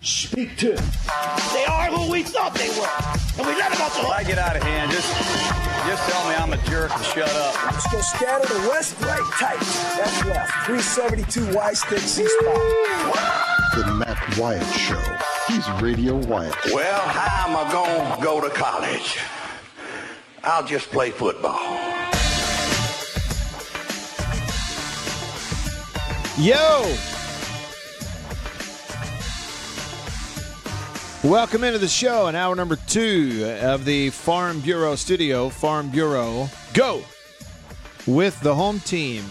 Speak to him. They are who we thought they were. And we let them off the When I get out of hand, just just tell me I'm a jerk and shut up. Let's go scatter the west, right, tight. That's left. 372 Y stick C spot. The Matt Wyatt Show. He's Radio Wyatt. Well, how am I going to go to college? I'll just play football. Yo! Welcome into the show, and hour number two of the Farm Bureau studio. Farm Bureau, go with the home team.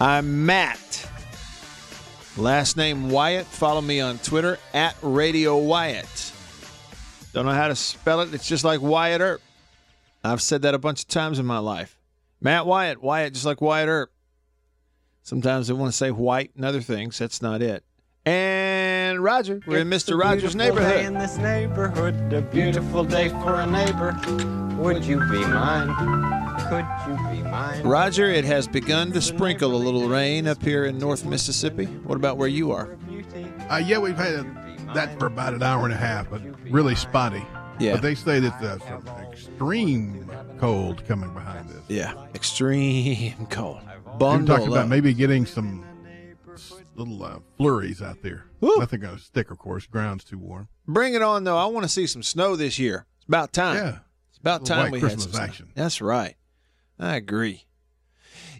I'm Matt. Last name Wyatt. Follow me on Twitter at Radio Wyatt. Don't know how to spell it. It's just like Wyatt Earp. I've said that a bunch of times in my life. Matt Wyatt, Wyatt, just like Wyatt Earp. Sometimes they want to say white and other things. That's not it. And Roger, we're in Mr. Rogers' Day neighborhood. in this neighborhood, a beautiful day for a neighbor. Would you be mine? Could you be mine? Roger, it has begun to sprinkle a little rain up here in North Mississippi. What about where you are? Uh, yeah, we've had that for about an hour and a half, but really spotty. Yeah. But they say that there's some extreme cold coming behind this. Yeah, extreme cold. They're Bundle talking about up. maybe getting some s- little uh, flurries out there. Woo. Nothing going to stick, of course. Ground's too warm. Bring it on, though. I want to see some snow this year. It's about time. Yeah. It's about time white we Christmas had some snow. action. That's right. I agree.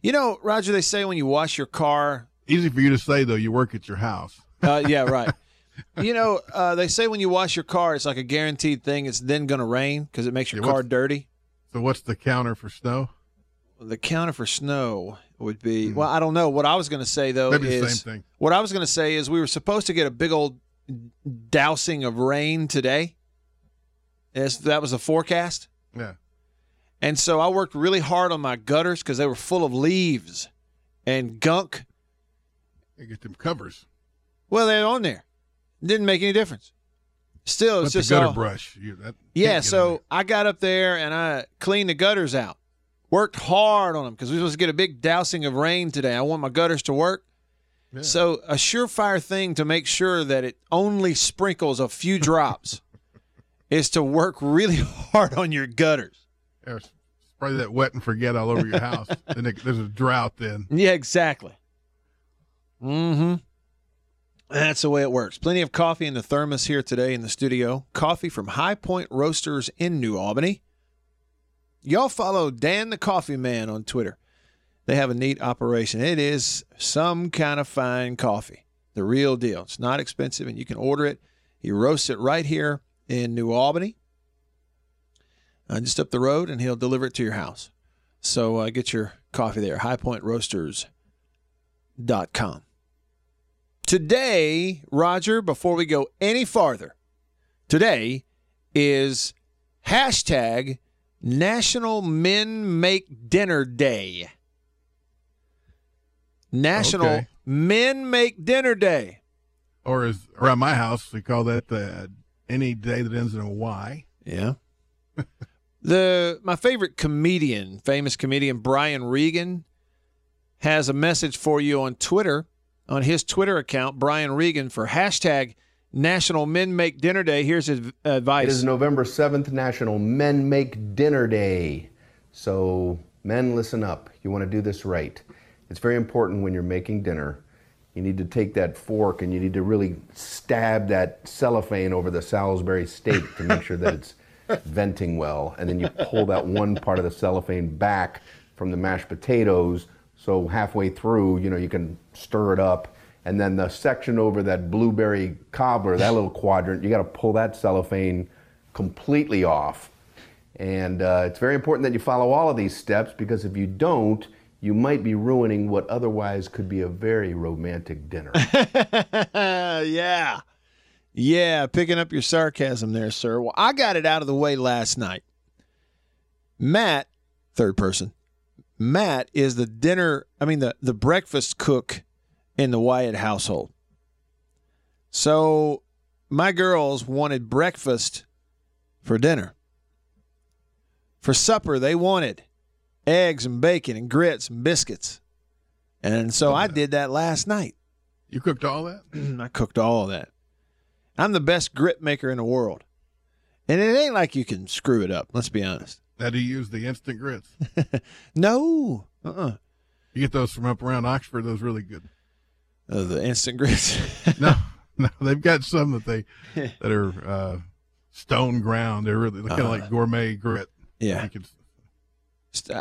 You know, Roger, they say when you wash your car, Easy for you to say, though, you work at your house. uh, yeah, right. you know, uh, they say when you wash your car, it's like a guaranteed thing. It's then going to rain because it makes your Yeah, car dirty. So what's the counter for snow? The counter for snow would be mm-hmm. well, I don't know. What I was going to say though. Maybe the is same thing. what I was going to say is we were supposed to get a big old dousing of rain today. As that was a forecast, Yeah. and so I worked really hard on my gutters because they were full of leaves and gunk. You get them covers. Well, they're on there. Didn't make any difference. Still, it's But the just gutter all- brush. You, that, Yeah, can't get in so I got up there and I cleaned the gutters out. Worked hard on them because we were supposed to get a big dousing of rain today. I want my gutters to work. Yeah. So a surefire thing to make sure that it only sprinkles a few drops is to work really hard on your gutters. Yeah, spray that wet and forget all over your house. then it, there's a drought then. Yeah, exactly. Mm-hmm. That's the way it works. Plenty of coffee in the thermos here today in the studio. Coffee from High Point Roasters in New Albany. Y'all follow Dan the Coffee Man on Twitter. They have a neat operation. It is some kind of fine coffee. The real deal. It's not expensive and you can order it. He roasts it right here in New Albany. Uh, just up the road and he'll deliver it to your house. So uh, get your coffee there. HighPointRoasters.com. Today, Roger, before we go any farther, today is hashtag National Men Make Dinner Day. National Okay. Men Make Dinner Day. Or is around my house, we call that uh, any day that ends in a Y. Yeah. the my favorite comedian, famous comedian Brian Regan, has a message for you on Twitter, on his Twitter account, Brian Regan, for hashtag National Men Make Dinner Day. Here's his advice. Uh, it is November 7th, National Men Make Dinner Day. So, men, listen up. You want to do this right. It's very important when you're making dinner. You need to take that fork and you need to really stab that cellophane over the Salisbury steak to make sure that it's venting well. And then you pull that one part of the cellophane back from the mashed potatoes. So halfway through, you know, you can stir it up. And then the section over that blueberry cobbler, that little quadrant, you got to pull that cellophane completely off. And uh, it's very important that you follow all of these steps because if you don't, you might be ruining what otherwise could be a very romantic dinner. yeah. Yeah, picking up your sarcasm there, sir. Well, I got it out of the way last night. Matt, third person, Matt is the dinner, I mean, the, the breakfast cook in the Wyatt household. So my girls wanted breakfast for dinner. For supper, they wanted eggs and bacon and grits and biscuits. And so I did that last night. You cooked all that? I cooked all of that. I'm the best grit maker in the world. And it ain't like you can screw it up, let's be honest. Now, do you use the instant grits? No. Uh-uh. You get those from up around Oxford. Those really good. Uh, the instant grits. No, no, they've got some that they that are uh, stone ground. They're really kind of like gourmet grit. yeah. Can,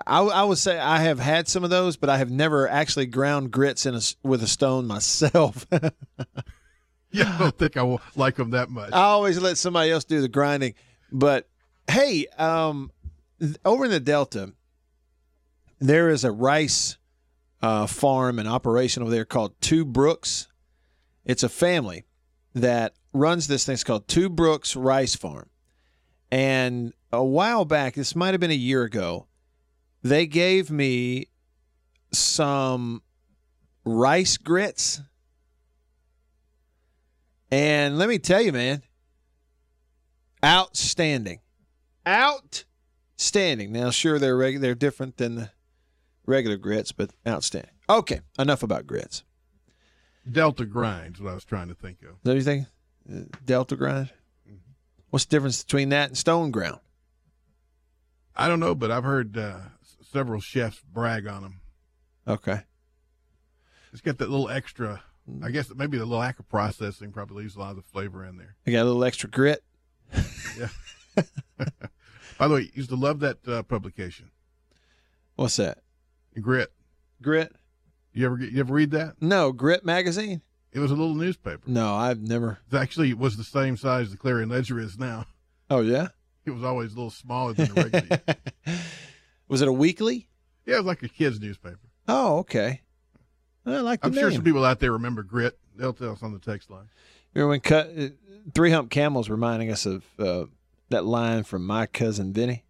I, I would say I have had some of those, but I have never actually ground grits in a, with a stone myself. yeah, I don't think I will like them that much. I always let somebody else do the grinding. But hey, um, th- over in the Delta, there is a rice uh, farm and operation over there called Two Brooks. It's a family that runs this thing. It's called Two Brooks Rice Farm. And a while back, this might have been a year ago, they gave me some rice grits. And let me tell you, man, outstanding. Outstanding. Now, sure, they're reg- they're different than the regular grits, but outstanding. Okay, enough about grits. Delta grinds. What I was trying to think of. Is that what you think? Uh, Delta grind? What's the difference between that and stone ground? I don't know, but I've heard uh, several chefs brag on them. Okay. It's got that little extra. I guess maybe the little lack of processing probably leaves a lot of the flavor in there. I got a little extra grit. Yeah. By the way, used to love that uh, publication, What's that? Grit. Grit? You ever get, you ever read that? No, Grit magazine? It was a little newspaper. No, I've never. It actually it was the same size the Clarion Ledger is now. Oh, yeah? It was always a little smaller than the regular. Was it a weekly? yeah, it was like a kid's newspaper. Oh, okay. I like the I'm name. sure some people out there remember Grit. They'll tell us on the text line. Remember when cut, uh, Three Hump Camels reminding us of uh, that line from My Cousin Vinny?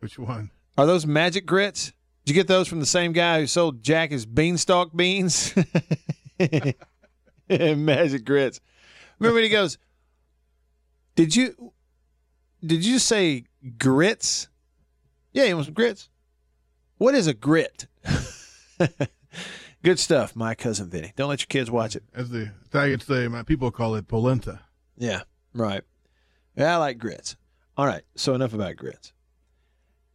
Which one? Are those magic grits? Did you get those from the same guy who sold Jack his beanstalk beans? magic grits. Remember when he goes, "Did you did you say grits?" Yeah, you want some grits? What is a grit? Good stuff, my cousin Vinny. Don't let your kids watch it. As the Italians say, my people call it polenta. Yeah, right. Yeah, I like grits. All right, so enough about grits.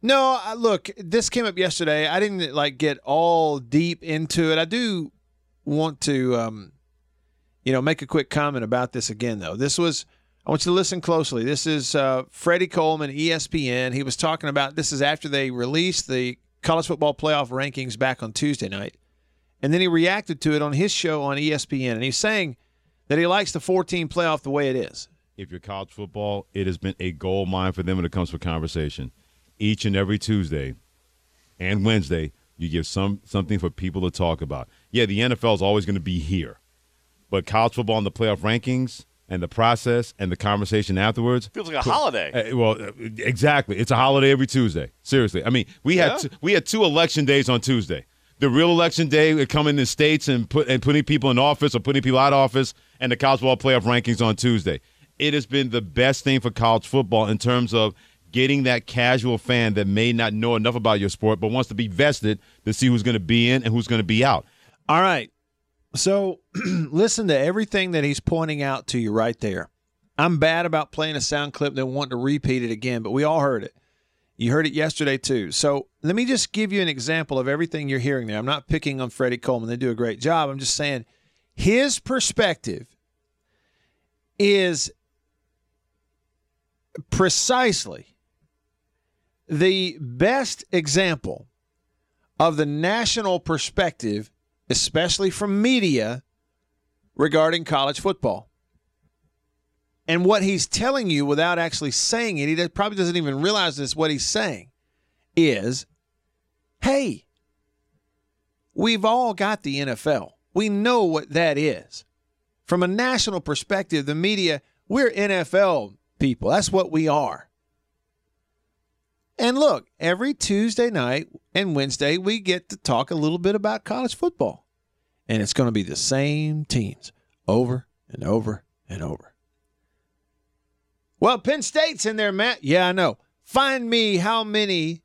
No, I, look, this came up yesterday. I didn't like get all deep into it. I do want to, um, you know, make a quick comment about this again, though. This was, I want you to listen closely. This is uh, Freddie Coleman, ESPN. He was talking about this is after they released the college football playoff rankings back on Tuesday night, and then he reacted to it on his show on ESPN, and he's saying that he likes the 14 playoff the way it is. if you're college football, it has been a gold mine for them when it comes to conversation. Each and every Tuesday and Wednesday, you give some something for people to talk about. Yeah, the NFL is always going to be here, but college football and the playoff rankings and the process and the conversation afterwards Feels like a holiday. uh, well, uh, exactly. It's a holiday every Tuesday. Seriously. I mean, we had two, we had two election days on Tuesday. The real election day, uh, coming in states and put and putting people in office or putting people out of office, and the college football playoff rankings on Tuesday. It has been the best thing for college football in terms of getting that casual fan that may not know enough about your sport but wants to be vested to see who's going to be in and who's going to be out. All right. So listen to everything that he's pointing out to you right there. I'm bad about playing a sound clip and want to repeat it again, but we all heard it. You heard it yesterday too. So let me just give you an example of everything you're hearing there. I'm not picking on Freddie Coleman. They do a great job. I'm just saying his perspective is precisely the best example of the national perspective, especially from media, regarding college football. And what he's telling you without actually saying it, he probably doesn't even realize this, what he's saying is hey, we've all got the NFL. We know what that is. from a national perspective, the media, we're NFL people. That's what we are. And look, every Tuesday night and Wednesday, we get to talk a little bit about college football. And it's going to be the same teams over and over and over. Well, Penn State's in there, Matt. Yeah, I know. Find me how many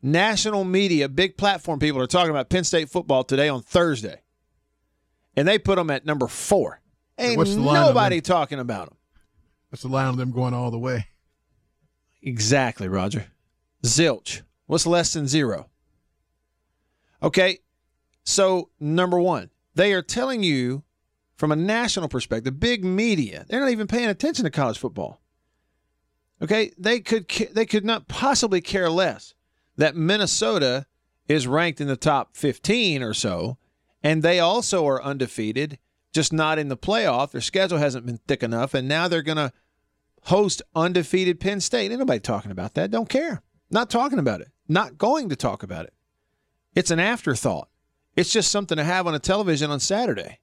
national media, big platform people are talking about Penn State football today on Thursday. And they put them at number four. Ain't nobody talking about them. That's the line of them going all the way. Exactly, Roger. Zilch. What's less than zero? Okay, so number one, they are telling you from a national perspective, big media, they're not even paying attention to college football. Okay, they could they could not possibly care less that Minnesota is ranked in the top 15 or so, and they also are undefeated, just not in the playoff. Their schedule hasn't been thick enough, and now they're going to host undefeated Penn State. Ain't nobody talking about that. Don't care. Not talking about it. Not going to talk about it. It's an afterthought. It's just something to have on a television on Saturday.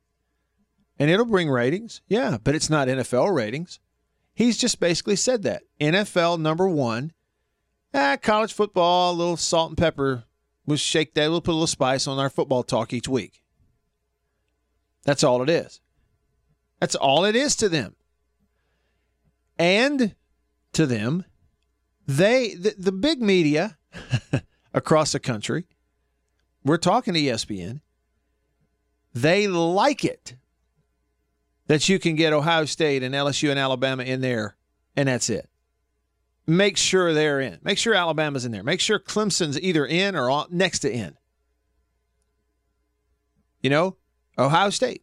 And it'll bring ratings. Yeah, but it's not NFL ratings. He's just basically said that. NFL number one. Ah, college football, a little salt and pepper. We'll shake that. We'll put a little spice on our football talk each week. That's all it is. That's all it is to them. And to them, they the, the big media across the country, we're talking to ESPN, they like it that you can get Ohio State and LSU and Alabama in there, and that's it. Make sure they're in. Make sure Alabama's in there. Make sure Clemson's either in or next to in. You know, Ohio State.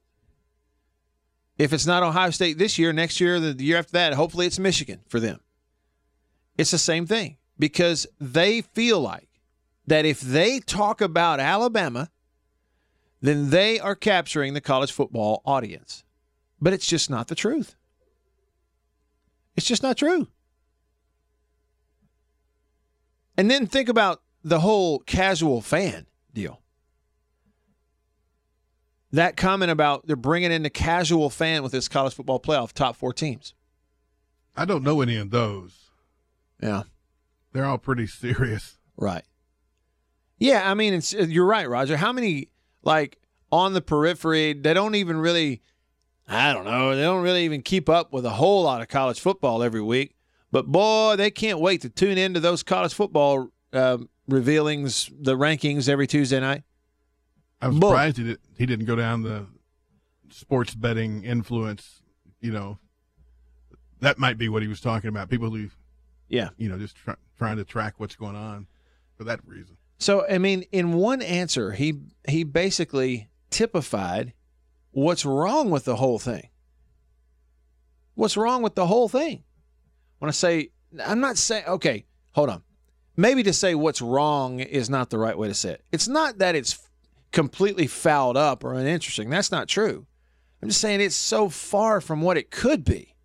If it's not Ohio State this year, next year, the year after that, hopefully it's Michigan for them. It's the same thing because they feel like that if they talk about Alabama, then they are capturing the college football audience. But it's just not the truth. It's just not true. And then think about the whole casual fan deal. That comment about they're bringing in the casual fan with this college football playoff, top four teams. I don't know any of those. Yeah. They're all pretty serious. Right. Yeah, I mean, it's you're right, Roger. How many like on the periphery? They don't even really. I don't know. They don't really even keep up with a whole lot of college football every week. But boy, they can't wait to tune into those college football um, revealings, the rankings every Tuesday night. I'm surprised he, did, he didn't go down the sports betting influence. You know, that might be what he was talking about. People who, Yeah. you know, just try, trying to track what's going on for that reason. So I mean, in one answer, he he basically typified what's wrong with the whole thing. What's wrong with the whole thing? When I say, I'm not saying, okay, hold on. Maybe to say what's wrong is not the right way to say it. It's not that it's completely fouled up or uninteresting. That's not true. I'm just saying it's so far from what it could be.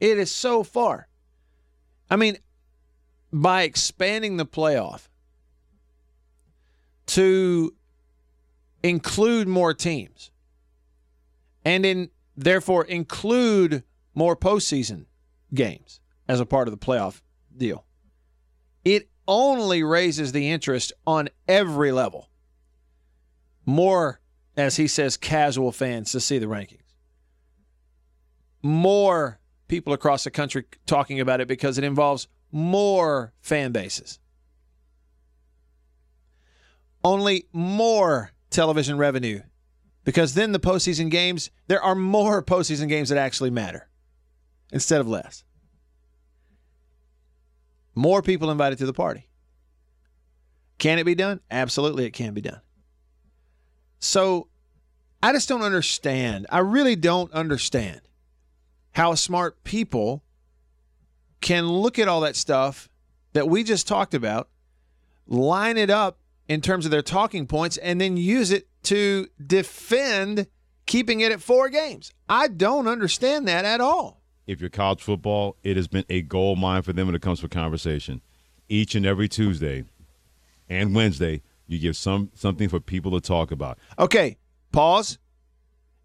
It is so far. I mean, by expanding the playoff to include more teams and in therefore include more postseason games as a part of the playoff deal. It only raises the interest on every level. More, as he says, casual fans to see the rankings. More people across the country talking about it because it involves more fan bases. Only more television revenue because then the postseason games, there are more postseason games that actually matter instead of less. More people invited to the party. Can it be done? Absolutely, it can be done. So I just don't understand. I really don't understand how smart people can look at all that stuff that we just talked about, line it up in terms of their talking points, and then use it to defend keeping it at four games. I don't understand that at all. if you're college football, it has been a gold mine for them when it comes to conversation. Each and every Tuesday and Wednesday, you give some something for people to talk about. Okay, pause.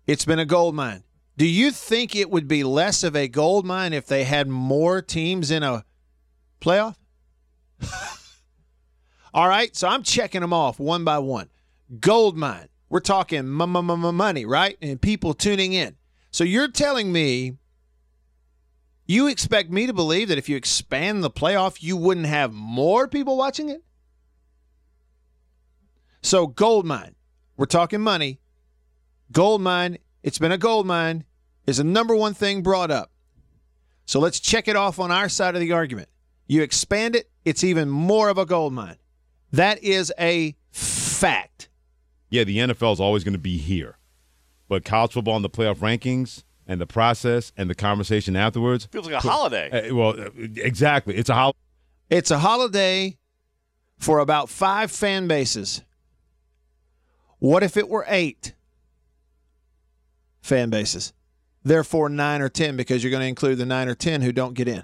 It's been a gold mine. Do you think it would be less of a gold mine if they had more teams in a playoff? All right, so I'm checking them off one by one. Gold mine. We're talking money, right? And people tuning in. So you're telling me you expect me to believe that if you expand the playoff, you wouldn't have more people watching it? So, gold mine. We're talking money. Gold mine. It's been a gold mine. Is the number one thing brought up. So let's check it off on our side of the argument. You expand it, it's even more of a gold mine. That is a fact. Yeah, the NFL is always going to be here. But college football and the playoff rankings and the process and the conversation afterwards Feels like a holiday. Uh, well, uh, exactly. It's a holiday. It's a holiday for about five fan bases. What if it were eight fan bases? Therefore, nine or 10 because you're going to include the nine or 10 who don't get in.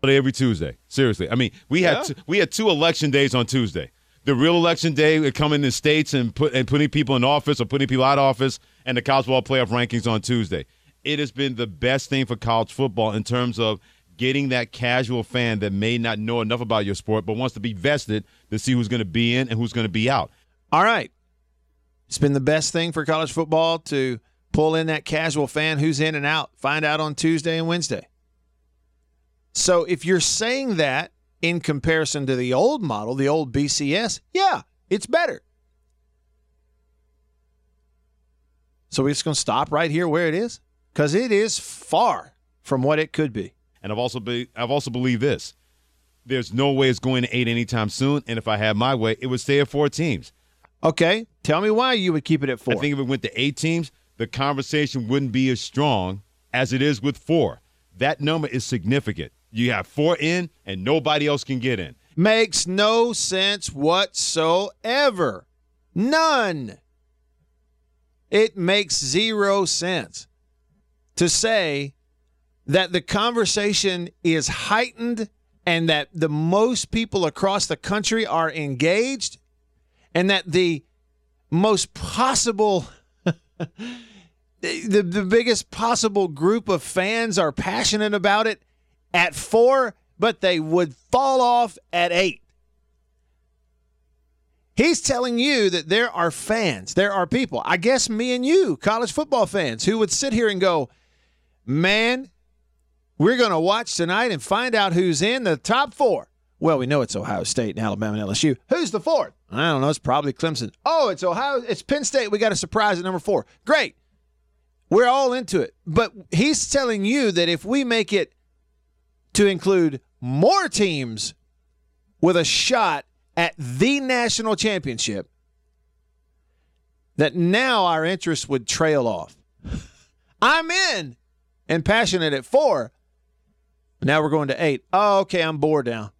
But every Tuesday. Seriously, I mean, we had Yeah. two, we had two election days on Tuesday. The real election day uh, coming in states and put and putting people in office or putting people out of office, and the college football playoff rankings on Tuesday. It has been the best thing for college football in terms of getting that casual fan that may not know enough about your sport but wants to be vested to see who's going to be in and who's going to be out. All right. It's been the best thing for college football to pull in that casual fan who's in and out, find out on Tuesday and Wednesday. So if you're saying that in comparison to the old model, the old BCS, yeah, it's better. So we're just going to stop right here where it is because it is far from what it could be. And I've also be, I've also believed this. There's no way it's going to eight anytime soon. And if I had my way, it would stay at four teams. Okay, tell me why you would keep it at four. I think if it went to eight teams, the conversation wouldn't be as strong as it is with four. That number is significant. You have four in, and nobody else can get in. Makes no sense whatsoever. None. It makes zero sense to say that the conversation is heightened and that the most people across the country are engaged and that the most possible the, the biggest possible group of fans are passionate about it at four, but they would fall off at eight. He's telling you that there are fans, there are people, I guess me and you, college football fans, who would sit here and go, man, we're going to watch tonight and find out who's in the top four. Well, we know it's Ohio State and Alabama and LSU. Who's the fourth? I don't know. It's probably Clemson. Oh, it's Ohio. It's Penn State. We got a surprise at number four. Great. We're all into it. But he's telling you that if we make it to include more teams with a shot at the national championship, that now our interest would trail off. I'm in and passionate at four. Now we're going to eight. Oh, okay. I'm bored now.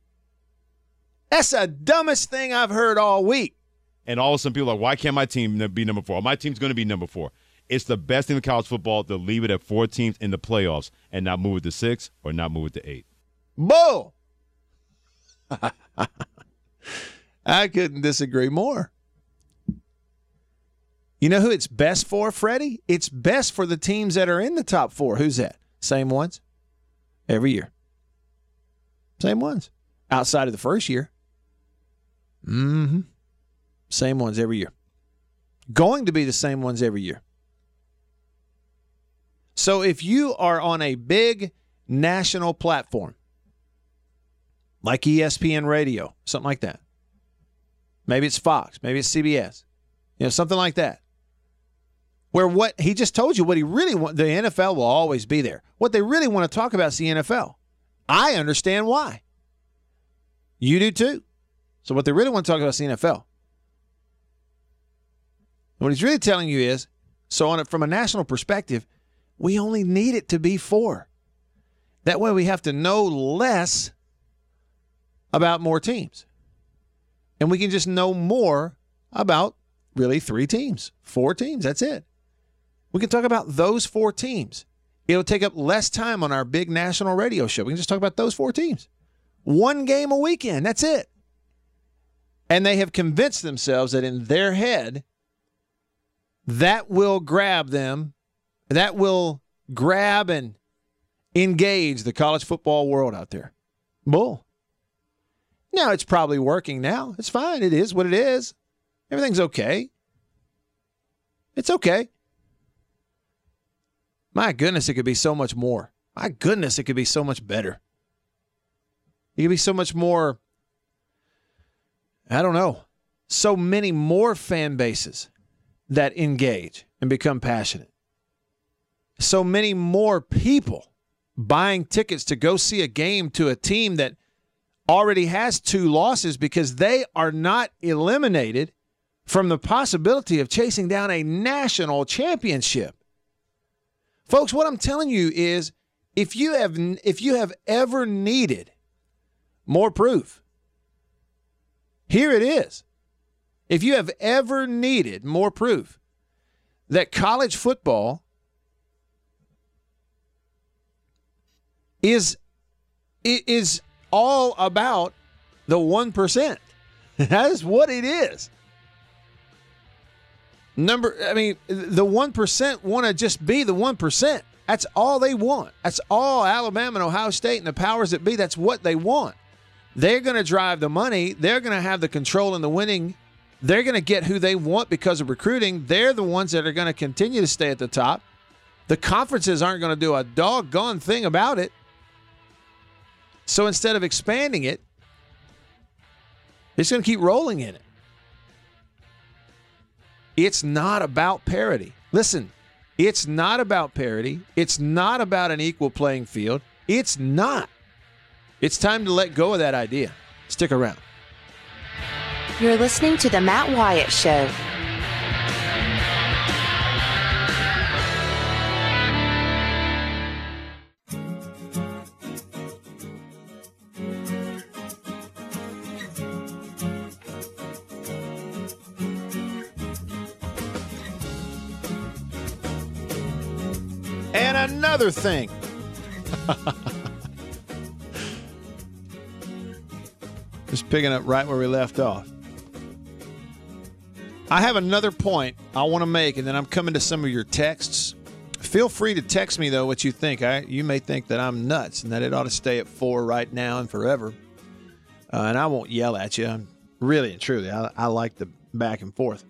That's the dumbest thing I've heard all week. And all of a sudden, people are like, why can't my team be number four? My team's going to be number four. It's the best thing in college football to leave it at four teams in the playoffs and not move it to six or not move it to eight. Bull. I couldn't disagree more. You know who it's best for, Freddie? It's best for the teams that are in the top four. Who's that? Same ones every year. Same ones outside of the first year. Mm-hmm. Same ones every year. Going to be the same ones every year. So if you are on a big national platform, like ESPN Radio, something like that. Maybe it's Fox, maybe it's CBS, you know, something like that. Where what he just told you, what he really want, the NFL will always be there. What they really want to talk about is the NFL. I understand why. You do too. So what they really want to talk about is the NFL. What he's really telling you is, so on it from a national perspective, we only need it to be four. That way we have to know less about more teams. And we can just know more about really three teams, four teams. That's it. We can talk about those four teams. It'll take up less time on our big national radio show. We can just talk about those four teams. One game a weekend. That's it. And they have convinced themselves that in their head, that will grab them that will grab and engage the college football world out there. Bull. Now it's probably working now. It's fine. It is what it is. Everything's okay. It's okay. My goodness, it could be so much more. My goodness, it could be so much better. It could be so much more, I don't know, so many more fan bases that engage and become passionate. So many more people buying tickets to go see a game to a team that already has two losses because they are not eliminated from the possibility of chasing down a national championship. Folks, what I'm telling you is if you have if you have ever needed more proof, here it is. If you have ever needed more proof that college football is is all about the 1%. That is what it is. Number I mean the 1% want to just be the 1%. That's all they want. That's all Alabama and Ohio State and the powers that be that's what they want. They're going to drive the money, they're going to have the control and the winning. They're going to get who they want because of recruiting. They're the ones that are going to continue to stay at the top. The conferences aren't going to do a doggone thing about it. So instead of expanding it, it's going to keep rolling in it. It's not about parity. Listen, it's not about parity. It's not about an equal playing field. It's not. It's time to let go of that idea. Stick around. You're listening to The Matt Wyatt Show. And another thing. picking up right where we left off. I have another point I want to make, and then I'm coming to some of your texts. Feel free to text me though what you think. I you may think that I'm nuts and that it ought to stay at four right now and forever, uh, and I won't yell at you. I'm really and truly, I, I like the back and forth.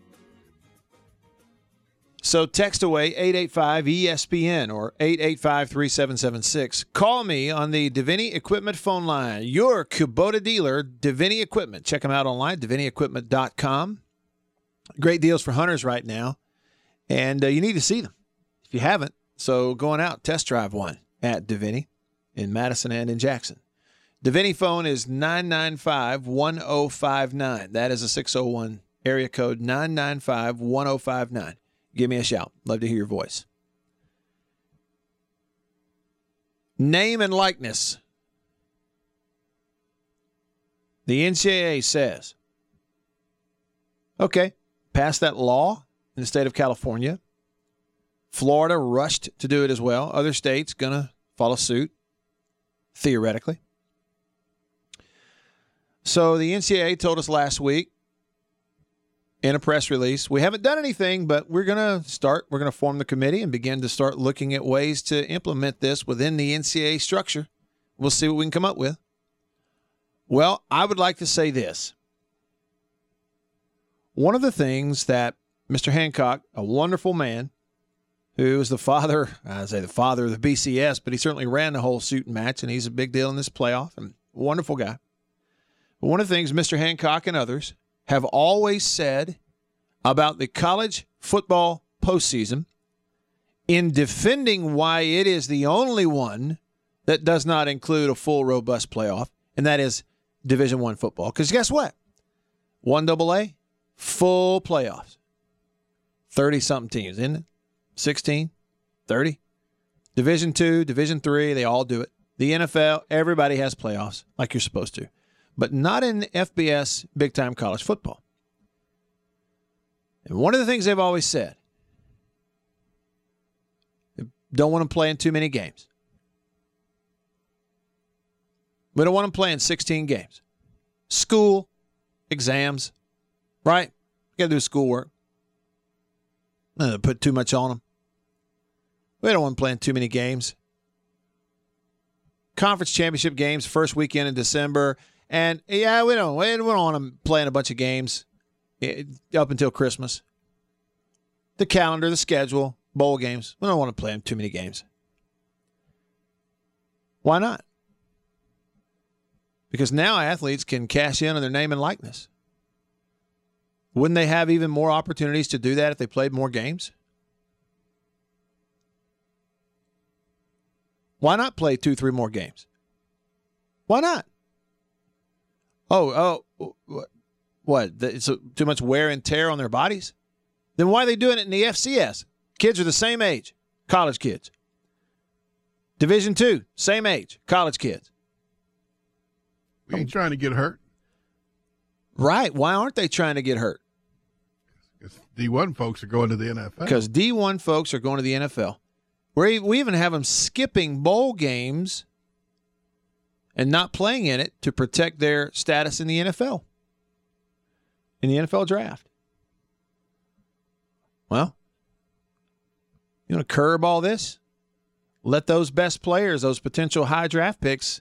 So text away 885 ESPN or 885 3776. Call me on the Davini Equipment phone line. Your Kubota dealer, Davini Equipment. Check them out online, DaviniEquipment.com. Great deals for hunters right now. And uh, you need to see them if you haven't. So going out, test drive one at Davini in Madison and in Jackson. Davini phone is 995 1059. That is a 601 area code 995 1059 give me a shout. Love to hear your voice. Name and likeness. The NCAA says, okay, pass that law in the state of California. Florida rushed to do it as well. Other states going to follow suit, theoretically. So the NCAA told us last week in a press release. We haven't done anything, but we're going to start. We're going to form the committee and begin to start looking at ways to implement this within the NCAA structure. We'll see what we can come up with. Well, I would like to say this. One of the things that Mr. Hancock, a wonderful man, who is the father, I say the father of the BCS, but he certainly ran the whole suit and match, and he's a big deal in this playoff and wonderful guy. But one of the things Mr. Hancock and others have always said about the college football postseason in defending why it is the only one that does not include a full robust playoff, and that is Division One football. Because guess what? One double A, full playoffs. 30 something teams, isn't it? 16, 30. Division two, Division three, they all do it. The NFL, everybody has playoffs like you're supposed to but not in FBS big time college football. And one of the things they've always said don't want them playing too many games. We don't want them playing 16 games. School, exams, right? You got to do schoolwork. Not Put too much on them. We don't want them playing too many games. Conference championship games, first weekend in December. And yeah, we don't, we don't want them playing a bunch of games eh, up until Christmas. The calendar, the schedule, bowl games. We don't want to play them too many games. Why not? Because now athletes can cash in on their name and likeness. Wouldn't they have even more opportunities to do that if they played more games? Why not play two, three more games? Why not? Oh, oh, what? What? It's too much wear and tear on their bodies? Then why are they doing it in the FCS? Kids are the same age, college kids. Division two, same age, college kids. We ain't trying to get hurt. Right. Why aren't they trying to get hurt? Because D1 folks are going to the NFL. Because D1 folks are going to the NFL. we we even have them skipping bowl games and not playing in it to protect their status in the NFL, in the NFL draft. Well, you want to curb all this? Let those best players, those potential high draft picks,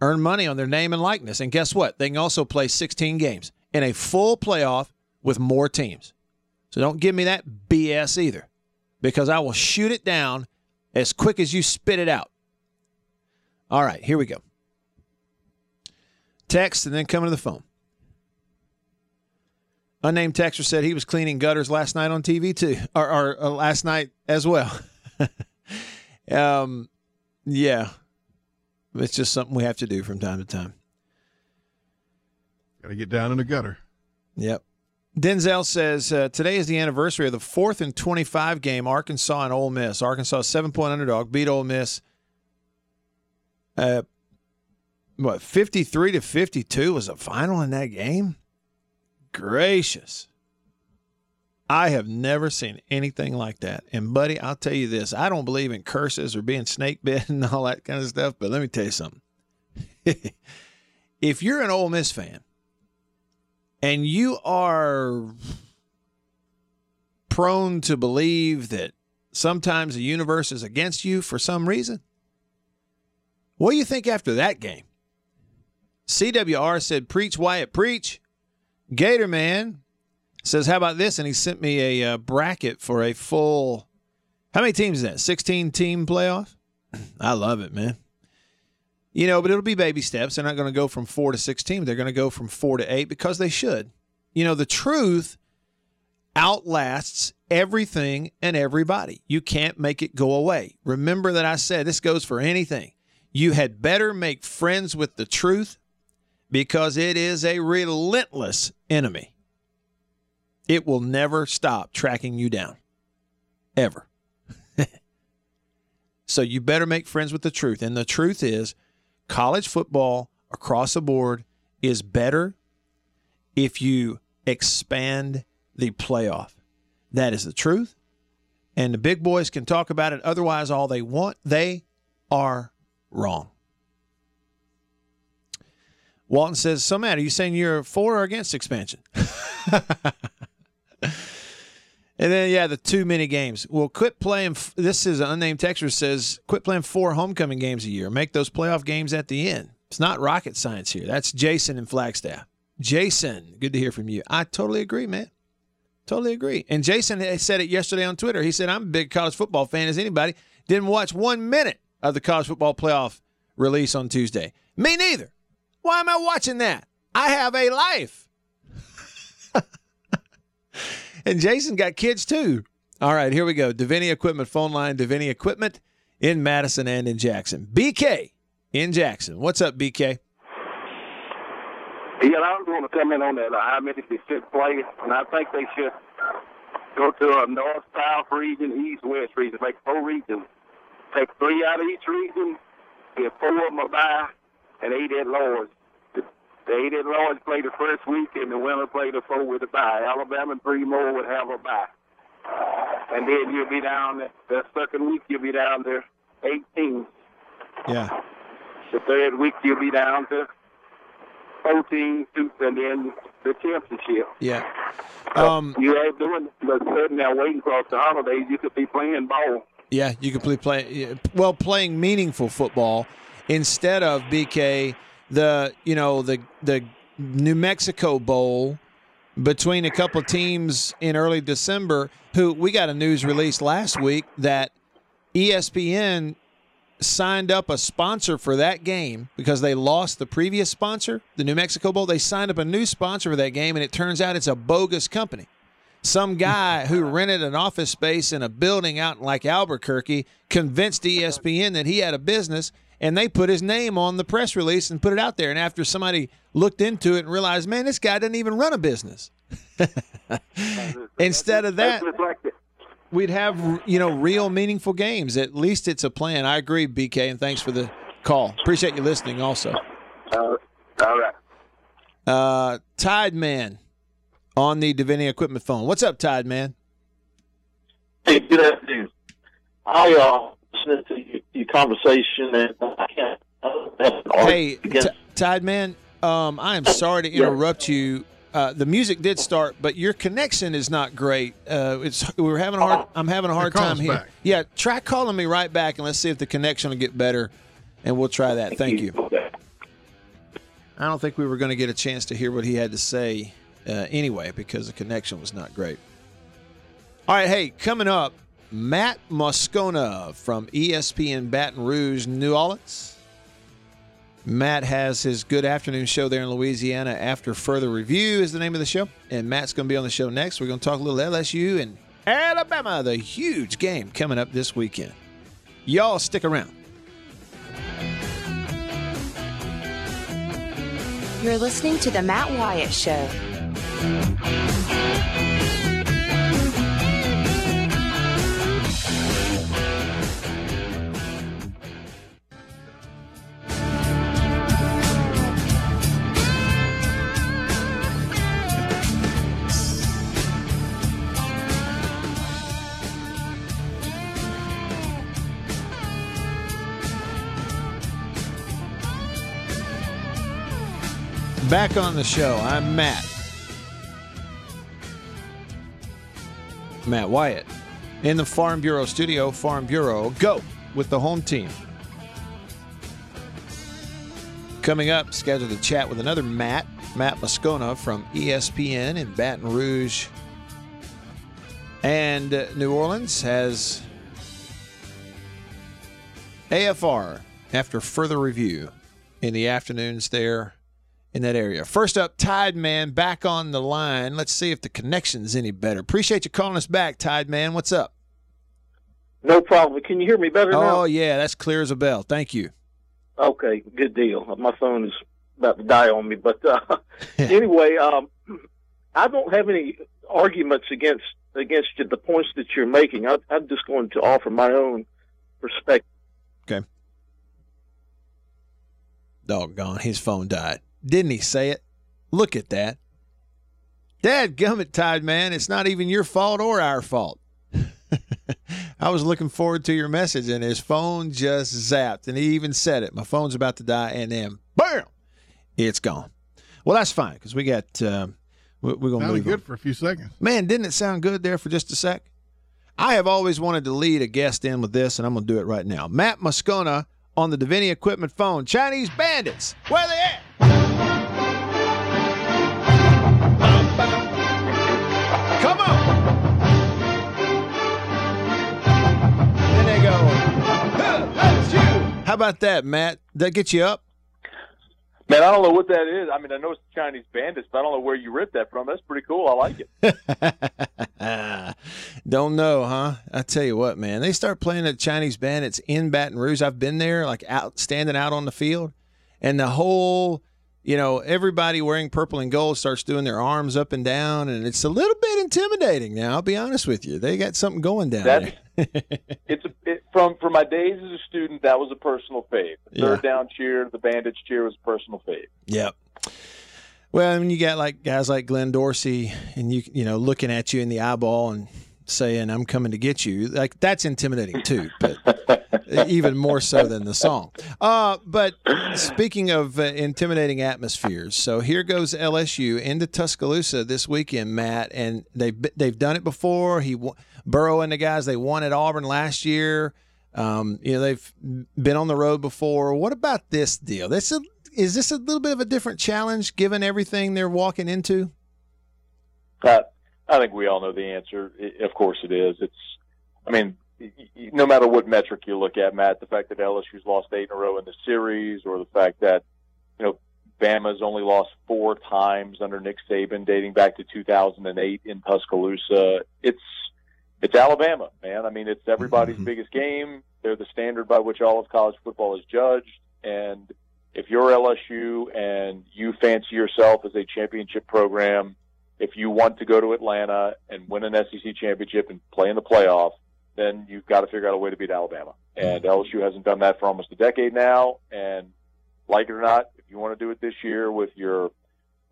earn money on their name and likeness. And guess what? They can also play 16 games in a full playoff with more teams. So don't give me that BS either, because I will shoot it down as quick as you spit it out. All right, here we go. Text and then coming to the phone. Unnamed texter said he was cleaning gutters last night on TV too, or, or uh, last night as well. um, yeah, it's just something we have to do from time to time. Got to get down in the gutter. Yep. Denzel says uh, today is the anniversary of the fourth and 25 game Arkansas and Ole Miss. Arkansas seven point underdog beat Ole Miss. Uh, what 53 to 52 was a final in that game. Gracious. I have never seen anything like that. And buddy, I'll tell you this: I don't believe in curses or being snake bit and all that kind of stuff. But let me tell you something. if you're an Ole Miss fan and you are prone to believe that sometimes the universe is against you for some reason, what do you think after that game? CWR said, Preach, Wyatt, preach. Gator Man says, How about this? And he sent me a uh, bracket for a full. How many teams is that? 16 team playoff? I love it, man. You know, but it'll be baby steps. They're not going to go from four to 16. They're going to go from four to eight because they should. You know, the truth outlasts everything and everybody. You can't make it go away. Remember that I said this goes for anything. You had better make friends with the truth because it is a relentless enemy. It will never stop tracking you down, ever. so you better make friends with the truth. And the truth is, college football across the board is better if you expand the playoff. That is the truth. And the big boys can talk about it otherwise all they want. They are wrong. Walton says, So, Matt, are you saying you're for or against expansion? And then, yeah, the too many games. Well, quit playing. This is an unnamed texter says, quit playing four homecoming games a year. Make those playoff games at the end. It's not rocket science here. That's Jason in Flagstaff. Jason, good to hear from you. I totally agree, man. Totally agree. And Jason said it yesterday on Twitter. He said, I'm a big college football fan as anybody. Didn't watch one minute of the college football playoff release on Tuesday. Me neither. Why am I watching that? I have a life. and Jason got kids too. All right, here we go. Davini Equipment phone line. Davini Equipment in Madison and in Jackson. BK in Jackson. What's up, BK? Yeah, I was going to come in on that uh, how many they should play, and I think they should go to a north, south region, east, west region, make four regions. Take three out of each region, get four of them a bye, and eight at Lords. The eight at Lords play the first week, and the winner play the four with a bye. Alabama and three more would have a bye. And then you'll be down the, second week, you'll be down to 18. Yeah. The third week, you'll be down to 14, and then the championship. Yeah. Um, you ain't doing but sitting there waiting for the holidays. You could be playing ball. Yeah, you could play, play well playing meaningful football instead of BK the you know the the New Mexico Bowl between a couple of teams in early December who we got a news release last week that ESPN signed up a sponsor for that game because they lost the previous sponsor, the New Mexico Bowl. They signed up a new sponsor for that game, and it turns out it's a bogus company. Some guy who rented an office space in a building out in like Albuquerque convinced ESPN that he had a business, and they put his name on the press release and put it out there. And after somebody looked into it and realized, man, this guy doesn't even run a business. Instead of that, we'd have you know real meaningful games. At least it's a plan. I agree, BK, and thanks for the call. Appreciate you listening. Also, Uh, all right. uh, Tide Man on the Divinity Equipment phone. What's up, Tide Man? Hey, good afternoon. I uh listening to your, your conversation and I can't. I don't have an Hey, argument T- Tide Man. Um, I am sorry to interrupt you. Uh, the music did start, but your connection is not great. Uh, it's we were having a hard. I'm having a hard time here. back. Yeah, try calling me right back, and let's see if the connection will get better, and we'll try that. Thank you. I don't think we were going to get a chance to hear what he had to say uh, anyway because the connection was not great. All right, hey, coming up, Matt Moscona from ESPN Baton Rouge, New Orleans. Matt has his Good Afternoon show there in Louisiana. After further review is the name of the show, and Matt's going to be on the show next. We're going to talk a little LSU and Alabama, the huge game coming up this weekend. Y'all stick around. You're listening to The Matt Wyatt Show. Back on the show, I'm Matt. Matt Wyatt. In the Farm Bureau studio, Farm Bureau, go with the home team. Coming up, scheduled to chat with another Matt, Matt Moscona from ESPN in Baton Rouge. And uh, New Orleans has AFR after further review in the afternoons there in that area. First up, Tide Man back on the line. Let's see if the connection's any better. Appreciate you calling us back, Tide Man. What's up? No problem. Can you hear me better now? Oh, yeah, that's clear as a bell. Thank you. Okay, good deal. My phone is about to die on me, but uh, anyway, um, I don't have any arguments against against you, the points that you're making. I, I'm just going to offer my own perspective. Okay. Doggone, his phone died. Didn't he say it? Look at that. Dad gummit, Tide Man. It's not even your fault or our fault. I was looking forward to your message, and his phone just zapped, and he even said it. My phone's about to die, and then bam, it's gone. Well, that's fine because we got uh, we- we're gonna Sounded move good on. for a few seconds. Man, didn't it sound good there for just a sec? I have always wanted to lead a guest in with this, and I'm going to do it right now. Matt Moscona on the Divinity Equipment phone. Chinese bandits, where they at? How about that, Matt? That get you up? Man, I don't know what that is. I mean, I know it's Chinese bandits, but I don't know where you ripped that from. That's pretty cool. I like it. Don't know, huh? I tell you what, man. They start playing the Chinese bandits in Baton Rouge. I've been there, like out standing out on the field, and the whole, you know, everybody wearing purple and gold starts doing their arms up and down, and it's a little bit intimidating. Now, I'll be honest with you. They got something going down That's there. it's a, it, from from my days as a student. That was a personal fave. The third down cheer, the bandit cheer was a personal fave. Yep. Well, I mean, you got like guys like Glenn Dorsey, and you you know looking at you in the eyeball and saying "I'm coming to get you." Like that's intimidating too, but even more so than the song. Uh, but speaking of uh, intimidating atmospheres, so here goes LSU into Tuscaloosa this weekend, Matt, and they've they've done it before. Joe Burrow and the guys they won at Auburn last year. Um, you know they've been on the road before. What about this deal? This is, is this a little bit of a different challenge given everything they're walking into? Uh, I think we all know the answer. Of course, it is. It's. I mean, no matter what metric you look at, Matt, the fact that LSU's lost eight in a row in the series, or the fact that you know Bama's only lost four times under Nick Saban, dating back to 2008 in Tuscaloosa. It's it's Alabama, man. I mean, it's everybody's mm-hmm. biggest game. They're the standard by which all of college football is judged, and if you're LSU and you fancy yourself as a championship program if you want to go to Atlanta and win an SEC championship and play in the playoff, then you've got to figure out a way to beat Alabama. And LSU hasn't done that for almost a decade now. And like it or not, if you want to do it this year with your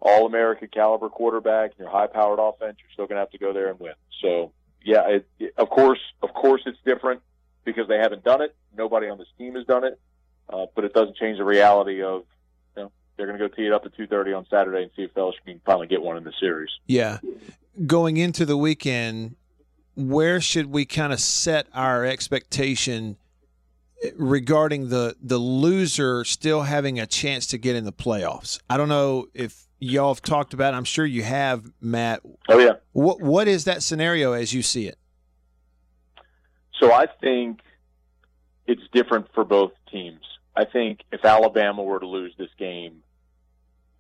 all American caliber quarterback and your high powered offense, you're still going to have to go there and win. So yeah, it, it, of course, of course it's different because they haven't done it. Nobody on this team has done it. Uh, but it doesn't change the reality of they're going to go tee it up at 2.30 on Saturday and see if LSU can finally get one in the series. Yeah. Going into the weekend, where should we kind of set our expectation regarding the the loser still having a chance to get in the playoffs? I don't know if y'all have talked about it. I'm sure you have, Matt. Oh, yeah. What What is that scenario as you see it? So I think it's different for both teams. I think if Alabama were to lose this game,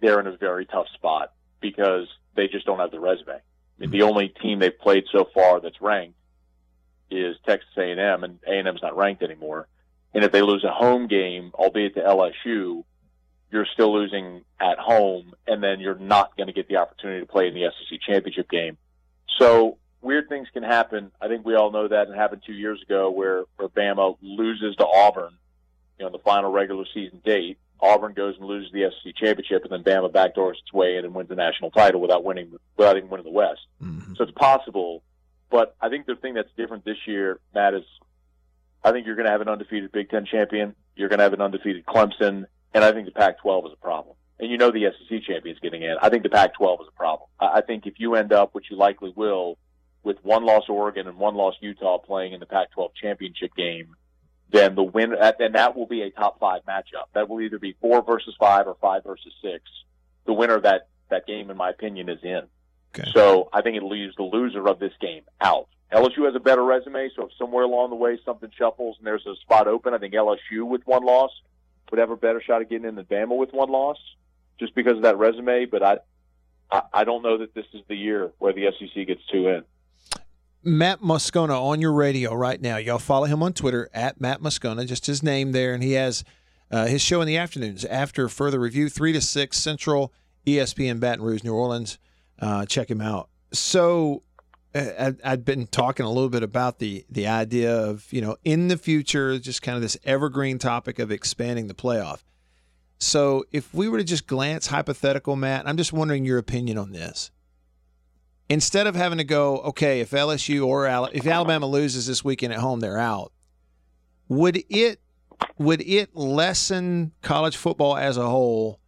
they're in a very tough spot because they just don't have the resume. I mean, the only team they've played so far that's ranked is Texas A&M, and A&M's not ranked anymore. And if they lose a home game, albeit to LSU, you're still losing at home, and then you're not going to get the opportunity to play in the SEC championship game. So weird things can happen. I think we all know that. It happened two years ago where, where Bama loses to Auburn, you know, in the final regular season date, Auburn goes and loses the SEC championship, and then Bama backdoors its way in and wins the national title without winning without even winning the West. Mm-hmm. So it's possible, but I think the thing that's different this year, Matt, is I think you're going to have an undefeated Big Ten champion, you're going to have an undefeated Clemson, and I think the Pac-12 is a problem. And you know the SEC champion is getting in. I think the Pac-12 is a problem. I think if you end up, which you likely will, with one loss Oregon and one loss Utah playing in the Pac-12 championship game then the win, uh, and that will be a top five matchup. That will either be four versus five or five versus six. The winner of that, that game, in my opinion, is in. Okay. So I think it leaves the loser of this game out. LSU has a better resume, so if somewhere along the way something shuffles and there's a spot open, I think LSU with one loss would have a better shot of getting in than Bama with one loss, just because of that resume. But I, I, I don't know that this is the year where the SEC gets two in. Matt Moscona on your radio right now. Y'all follow him on Twitter at Matt Moscona, just his name there, and he has uh, his show in the afternoons after further review, three to six Central, ESPN Baton Rouge, New Orleans. Uh, check him out. So uh, I'd been talking a little bit about the the idea of you know in the future, just kind of this evergreen topic of expanding the playoff. So if we were to just glance hypothetical, Matt, I'm just wondering your opinion on this instead of having to go, okay, if LSU or Al- if Alabama loses this weekend at home, they're out. Would it would it lessen college football as a whole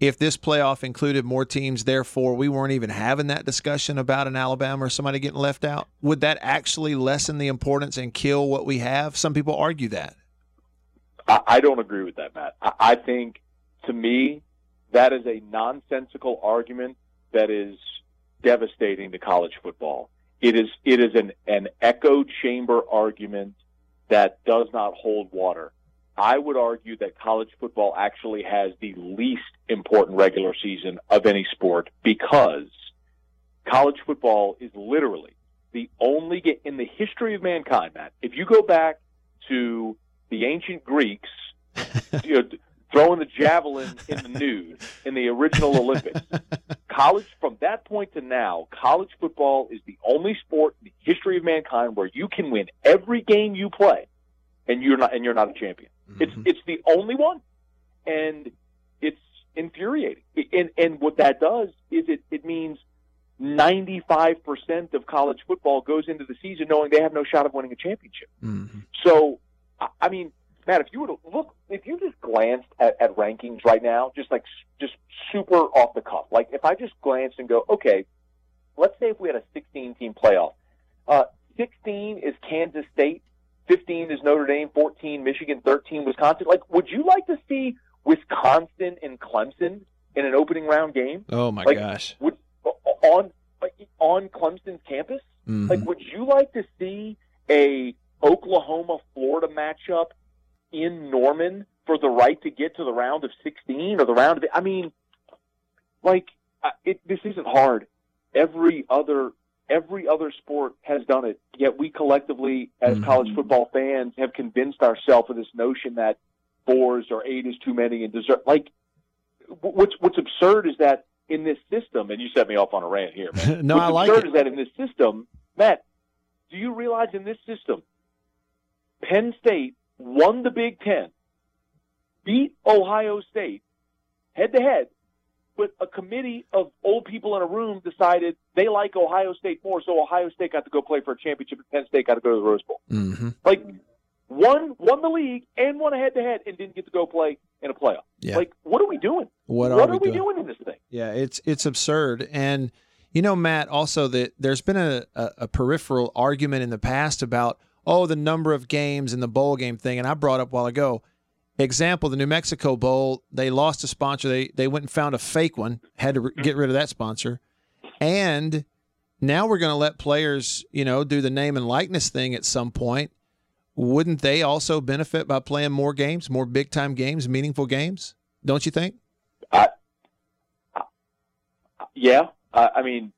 if this playoff included more teams? Therefore, we weren't even having that discussion about an Alabama or somebody getting left out. Would that actually lessen the importance and kill what we have? Some people argue that. I, I don't agree with that, Matt. I, I think to me that is a nonsensical argument that is devastating to college football. It is it is an, an echo chamber argument that does not hold water. I would argue that college football actually has the least important regular season of any sport because college football is literally the only game in the history of mankind, Matt. If you go back to the ancient Greeks, you know, throwing the javelin in the nude in the original Olympics. college, from that point to now, college football is the only sport in the history of mankind where you can win every game you play, and you're not and you're not a champion. Mm-hmm. It's it's the only one, and it's infuriating. And and what that does is it it means 95% of college football goes into the season knowing they have no shot of winning a championship. Mm-hmm. So, I- I mean, Matt, if you were to look, if you just glanced at, at rankings right now, just like just super off the cuff, like if I just glanced and go, okay, let's say if we had a 16 team playoff, uh, 16 is Kansas State, 15 is Notre Dame, 14 Michigan, 13 Wisconsin. Like, would you like to see Wisconsin and Clemson in an opening round game? Oh my Like, gosh. Would on on Clemson's campus? Mhm. Like, would you like to see a Oklahoma Florida matchup in Norman for the right to get to the round of 16 or the round of? I mean, like, it, this isn't hard. Every other every other sport has done it. Yet we collectively, as mm-hmm. college football fans, have convinced ourselves of this notion that fours or eight is too many and deserve. Like, what's what's absurd is that in this system, and you set me off on a rant here, man. No, what's I like absurd it. is that in this system, Matt, do you realize in this system, Penn State won the Big Ten, beat Ohio State head to head, but a committee of old people in a room decided they like Ohio State more, so Ohio State got to go play for a championship, and Penn State got to go to the Rose Bowl. Mm-hmm. Like, one won the league and won a head to head and didn't get to go play in a playoff. Yeah. Like, what are we doing? What are what we are we doing? doing in this thing? Yeah, it's it's absurd. And you know, Matt, also that there's been a, a, a peripheral argument in the past about oh the number of games and the bowl game thing. And I brought up a while ago. Example: the New Mexico Bowl. They lost a sponsor. They they went and found a fake one. Had to get rid of that sponsor. And now we're going to let players, you know, do the name and likeness thing at some point. Wouldn't they also benefit by playing more games, more big time games, meaningful games? Don't you think? I. Yeah, I, I mean,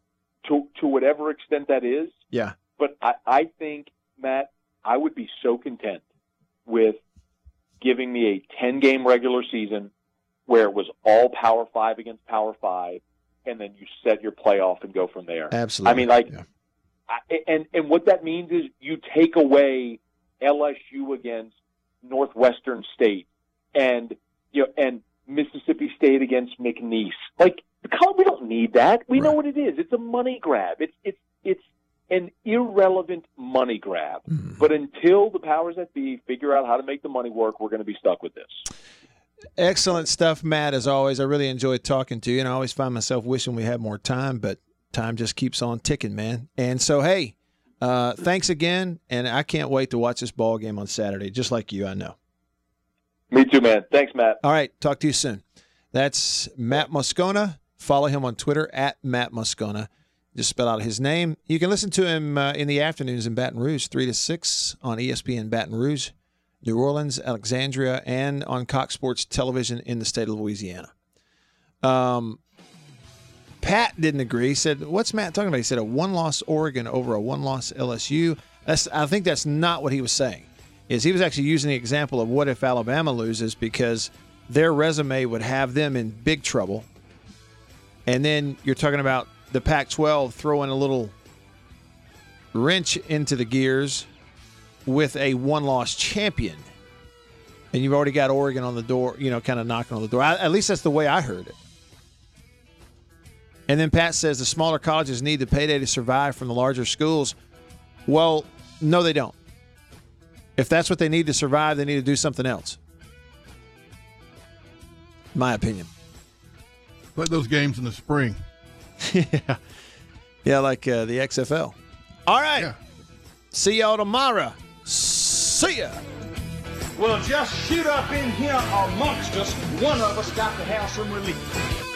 to to whatever extent that is, Yeah. but I, I think Matt, I would be so content with giving me a ten game regular season where it was all Power Five against Power Five, and then you set your playoff and go from there. Absolutely. I mean, like, I, and and what that means is you take away LSU against Northwestern State, and you know, and Mississippi State against McNeese. Like, we don't need that. We know what it is. It's a money grab. It's it's it's an irrelevant money grab. But until the powers that be figure out how to make the money work, we're going to be stuck with this. Excellent stuff, Matt. As always, I really enjoyed talking to you, and I always find myself wishing we had more time, but time just keeps on ticking, man. And so, hey, uh, thanks again, and I can't wait to watch this ball game on Saturday, just like you. I know. Me too, man. Thanks, Matt. All right, talk to you soon. That's Matt Moscona. Follow him on Twitter at Matt Moscona. Just spell out his name. You can listen to him uh, in the afternoons in Baton Rouge, 3 to 6 on ESPN Baton Rouge, New Orleans, Alexandria, and on Cox Sports Television in the state of Louisiana. Um, Pat didn't agree. He said, "What's Matt talking about?" He said, "A one-loss Oregon over a one-loss LSU." That's. I think that's not what he was saying. Is he was actually using the example of what if Alabama loses because their resume would have them in big trouble, and then you're talking about the Pac-12 throwing a little wrench into the gears with a one-loss champion, and you've already got Oregon on the door. You know, kind of knocking on the door. I, at least that's the way I heard it. And then Pat says the smaller colleges need the payday to survive from the larger schools. Well, no, they don't. If that's what they need to survive, they need to do something else. My opinion. Play those games in the spring. yeah. Yeah, like uh, the XFL. All right. See y'all tomorrow. See ya. Well, just shoot up in here amongst us. One of us got to have some relief.